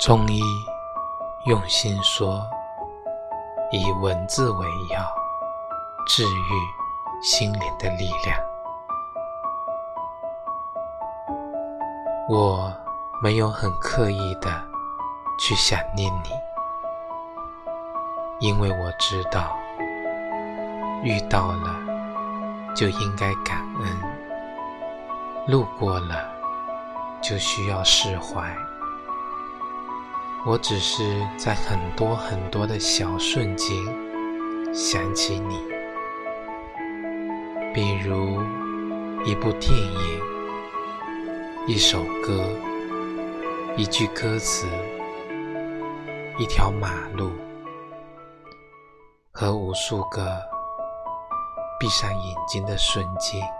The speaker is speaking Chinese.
中医用心说，以文字为药，治愈心灵的力量。我没有很刻意的去想念你，因为我知道，遇到了就应该感恩。路过了，就需要释怀。我只是在很多很多的小瞬间想起你，比如一部电影、一首歌、一句歌词、一条马路和无数个闭上眼睛的瞬间。